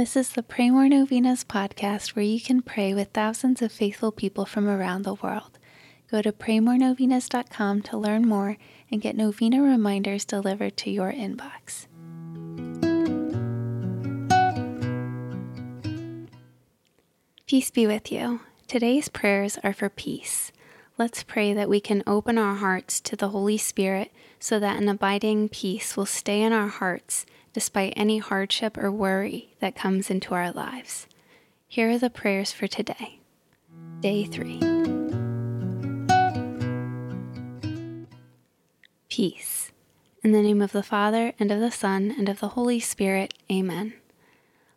This is the Pray More Novenas podcast where you can pray with thousands of faithful people from around the world. Go to praymorenovenas.com to learn more and get novena reminders delivered to your inbox. Peace be with you. Today's prayers are for peace. Let's pray that we can open our hearts to the Holy Spirit so that an abiding peace will stay in our hearts despite any hardship or worry that comes into our lives. Here are the prayers for today. Day 3. Peace. In the name of the Father, and of the Son, and of the Holy Spirit. Amen.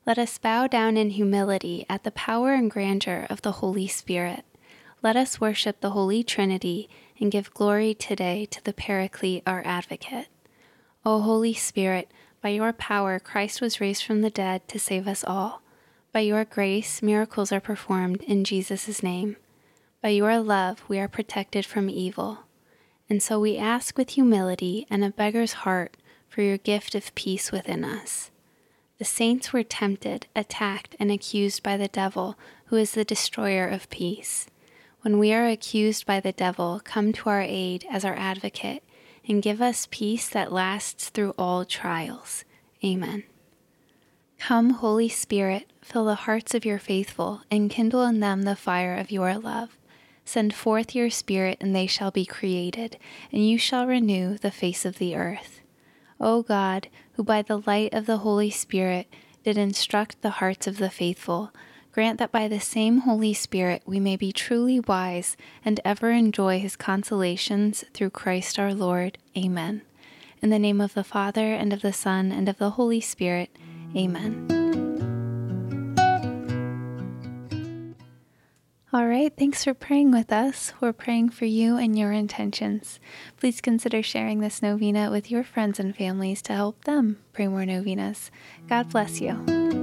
Let us bow down in humility at the power and grandeur of the Holy Spirit. Let us worship the Holy Trinity and give glory today to the Paraclete, our advocate. O Holy Spirit, by your power, Christ was raised from the dead to save us all. By your grace, miracles are performed in Jesus' name. By your love, we are protected from evil. And so we ask with humility and a beggar's heart for your gift of peace within us. The saints were tempted, attacked, and accused by the devil, who is the destroyer of peace. When we are accused by the devil, come to our aid as our advocate and give us peace that lasts through all trials. Amen. Come, Holy Spirit, fill the hearts of your faithful, and kindle in them the fire of your love. Send forth your Spirit, and they shall be created, and you shall renew the face of the earth. O God, who by the light of the Holy Spirit did instruct the hearts of the faithful, grant that by the same Holy Spirit we may be truly wise and ever enjoy his consolations through Christ our Lord. Amen. In the name of the Father, and of the Son, and of the Holy Spirit. Amen. All right, thanks for praying with us. We're praying for you and your intentions. Please consider sharing this novena with your friends and families to help them pray more novenas. God bless you.